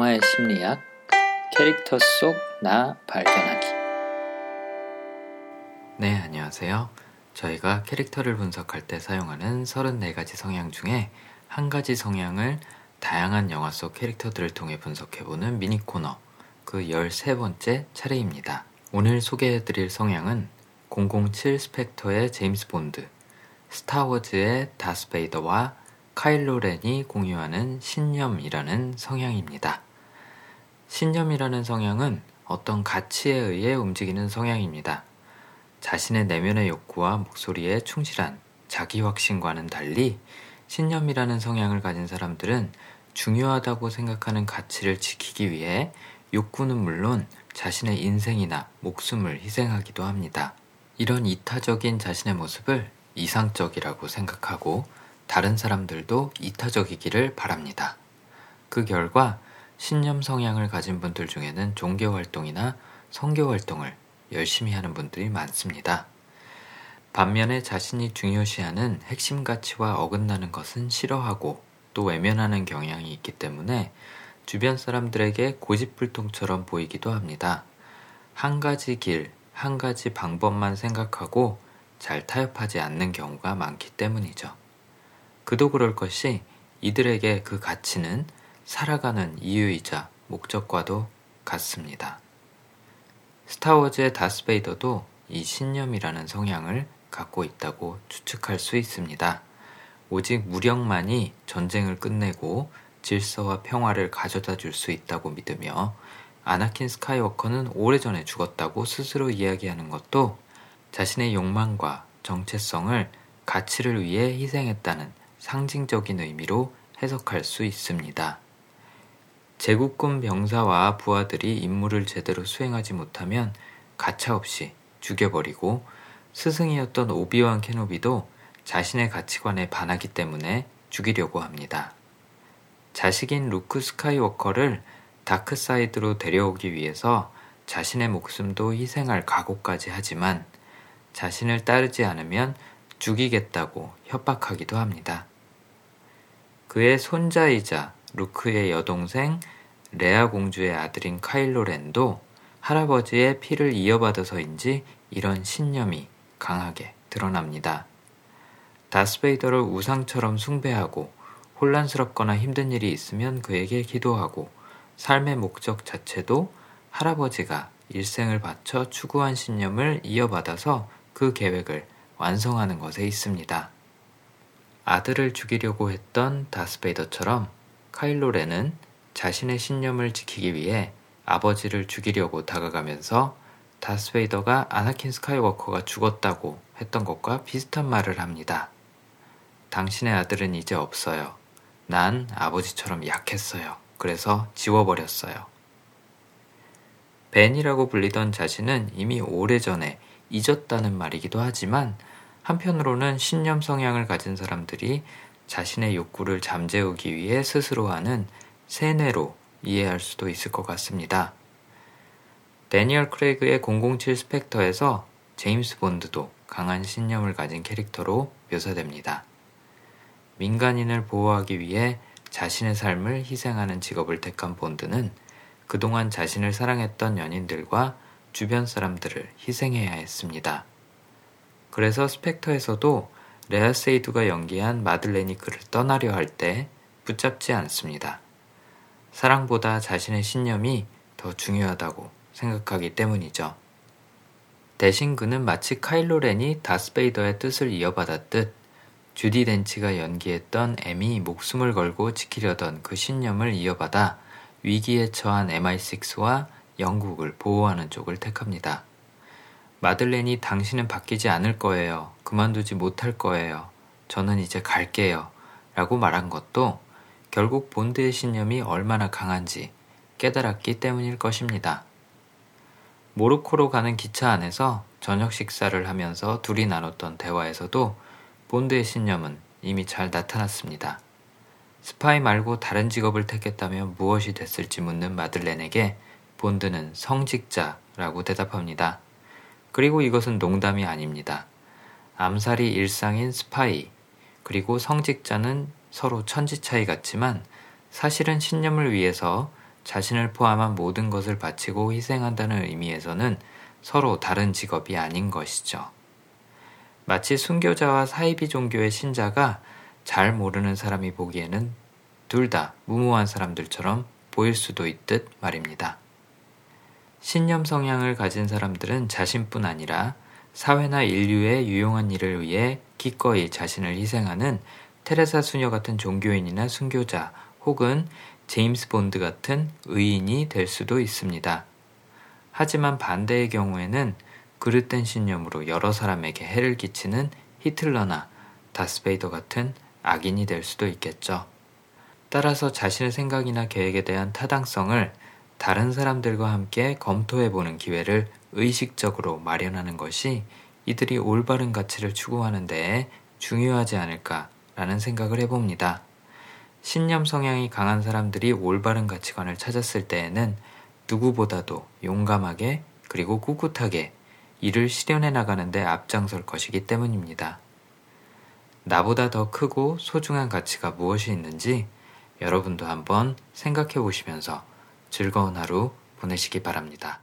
영화의 심리학, 캐릭터 속 나 발견하기. 네, 안녕하세요. 저희가 캐릭터를 분석할 때 사용하는 34가지 성향 중에 한 가지 성향을 다양한 영화 속 캐릭터들을 통해 분석해보는 미니 코너, 그 13번째 차례입니다. 오늘 소개해드릴 성향은 007 스펙터의 제임스 본드, 스타워즈의 다스베이더와 카일로 렌이 공유하는 신념이라는 성향입니다. 신념이라는 성향은 어떤 가치에 의해 움직이는 성향입니다. 자신의 내면의 욕구와 목소리에 충실한 자기 확신과는 달리 신념이라는 성향을 가진 사람들은 중요하다고 생각하는 가치를 지키기 위해 욕구는 물론 자신의 인생이나 목숨을 희생하기도 합니다. 이런 이타적인 자신의 모습을 이상적이라고 생각하고 다른 사람들도 이타적이기를 바랍니다. 그 결과 신념 성향을 가진 분들 중에는 종교 활동이나 성교 활동을 열심히 하는 분들이 많습니다. 반면에 자신이 중요시하는 핵심 가치와 어긋나는 것은 싫어하고 또 외면하는 경향이 있기 때문에 주변 사람들에게 고집불통처럼 보이기도 합니다. 한 가지 길, 한 가지 방법만 생각하고 잘 타협하지 않는 경우가 많기 때문이죠. 그도 그럴 것이 이들에게 그 가치는 살아가는 이유이자 목적과도 같습니다. 스타워즈의 다스베이더도 이 신념이라는 성향을 갖고 있다고 추측할 수 있습니다. 오직 무력만이 전쟁을 끝내고 질서와 평화를 가져다 줄 수 있다고 믿으며 아나킨 스카이워커는 오래전에 죽었다고 스스로 이야기하는 것도 자신의 욕망과 정체성을 가치를 위해 희생했다는 상징적인 의미로 해석할 수 있습니다. 제국군 병사와 부하들이 임무를 제대로 수행하지 못하면 가차없이 죽여버리고 스승이었던 오비완 케노비도 자신의 가치관에 반하기 때문에 죽이려고 합니다. 자식인 루크 스카이워커를 dark side로 데려오기 위해서 자신의 목숨도 희생할 각오까지 하지만 자신을 따르지 않으면 죽이겠다고 협박하기도 합니다. 그의 손자이자 루크의 여동생 레아 공주의 아들인 카일로 렌도 할아버지의 피를 이어받아서인지 이런 신념이 강하게 드러납니다. 다스베이더를 우상처럼 숭배하고 혼란스럽거나 힘든 일이 있으면 그에게 기도하고 삶의 목적 자체도 할아버지가 일생을 바쳐 추구한 신념을 이어받아서 그 계획을 완성하는 것에 있습니다. 아들을 죽이려고 했던 다스베이더처럼 카일로 렌은 자신의 신념을 지키기 위해 아버지를 죽이려고 다가가면서 다스베이더가 아나킨 스카이워커가 죽었다고 했던 것과 비슷한 말을 합니다. 당신의 아들은 이제 없어요. 난 아버지처럼 약했어요. 그래서 지워버렸어요. 벤이라고 불리던 자신은 이미 오래전에 잊었다는 말이기도 하지만 한편으로는 신념 성향을 가진 사람들이 자신의 욕구를 잠재우기 위해 스스로 하는 세뇌로 이해할 수도 있을 것 같습니다. 데니얼 크레이그의 007 스펙터에서 제임스 본드도 강한 신념을 가진 캐릭터로 묘사됩니다. 민간인을 보호하기 위해 자신의 삶을 희생하는 직업을 택한 본드는 그동안 자신을 사랑했던 연인들과 주변 사람들을 희생해야 했습니다. 그래서 스펙터에서도 레아 세이두가 연기한 마들렌이 그를 떠나려 할 때 붙잡지 않습니다. 사랑보다 자신의 신념이 더 중요하다고 생각하기 때문이죠. 대신 그는 마치 카일로 렌이 다스베이더의 뜻을 이어받았듯 주디 덴치가 연기했던 M이 목숨을 걸고 지키려던 그 신념을 이어받아 위기에 처한 MI6와 영국을 보호하는 쪽을 택합니다. 마들렌이 당신은 바뀌지 않을 거예요. 그만두지 못할 거예요. 저는 이제 갈게요. 라고 말한 것도 결국 본드의 신념이 얼마나 강한지 깨달았기 때문일 것입니다. 모로코로 가는 기차 안에서 저녁 식사를 하면서 둘이 나눴던 대화에서도 본드의 신념은 이미 잘 나타났습니다. 스파이 말고 다른 직업을 택했다면 무엇이 됐을지 묻는 마들렌에게 본드는 성직자라고 대답합니다. 그리고 이것은 농담이 아닙니다. 암살이 일상인 스파이, 그리고 성직자는 서로 천지 차이 같지만 사실은 신념을 위해서 자신을 포함한 모든 것을 바치고 희생한다는 의미에서는 서로 다른 직업이 아닌 것이죠. 마치 순교자와 사이비 종교의 신자가 잘 모르는 사람이 보기에는 둘 다 무모한 사람들처럼 보일 수도 있듯 말입니다. 신념 성향을 가진 사람들은 자신뿐 아니라 사회나 인류의 유용한 일을 위해 기꺼이 자신을 희생하는 테레사 수녀 같은 종교인이나 순교자 혹은 제임스 본드 같은 의인이 될 수도 있습니다. 하지만 반대의 경우에는 그릇된 신념으로 여러 사람에게 해를 끼치는 히틀러나 다스베이더 같은 악인이 될 수도 있겠죠. 따라서 자신의 생각이나 계획에 대한 타당성을 다른 사람들과 함께 검토해 보는 기회를 의식적으로 마련하는 것이 이들이 올바른 가치를 추구하는 데에 중요하지 않을까라는 생각을 해봅니다. 신념 성향이 강한 사람들이 올바른 가치관을 찾았을 때에는 누구보다도 용감하게 그리고 꿋꿋하게 이를 실현해 나가는데 앞장설 것이기 때문입니다. 나보다 더 크고 소중한 가치가 무엇이 있는지 여러분도 한번 생각해 보시면서 즐거운 하루 보내시기 바랍니다.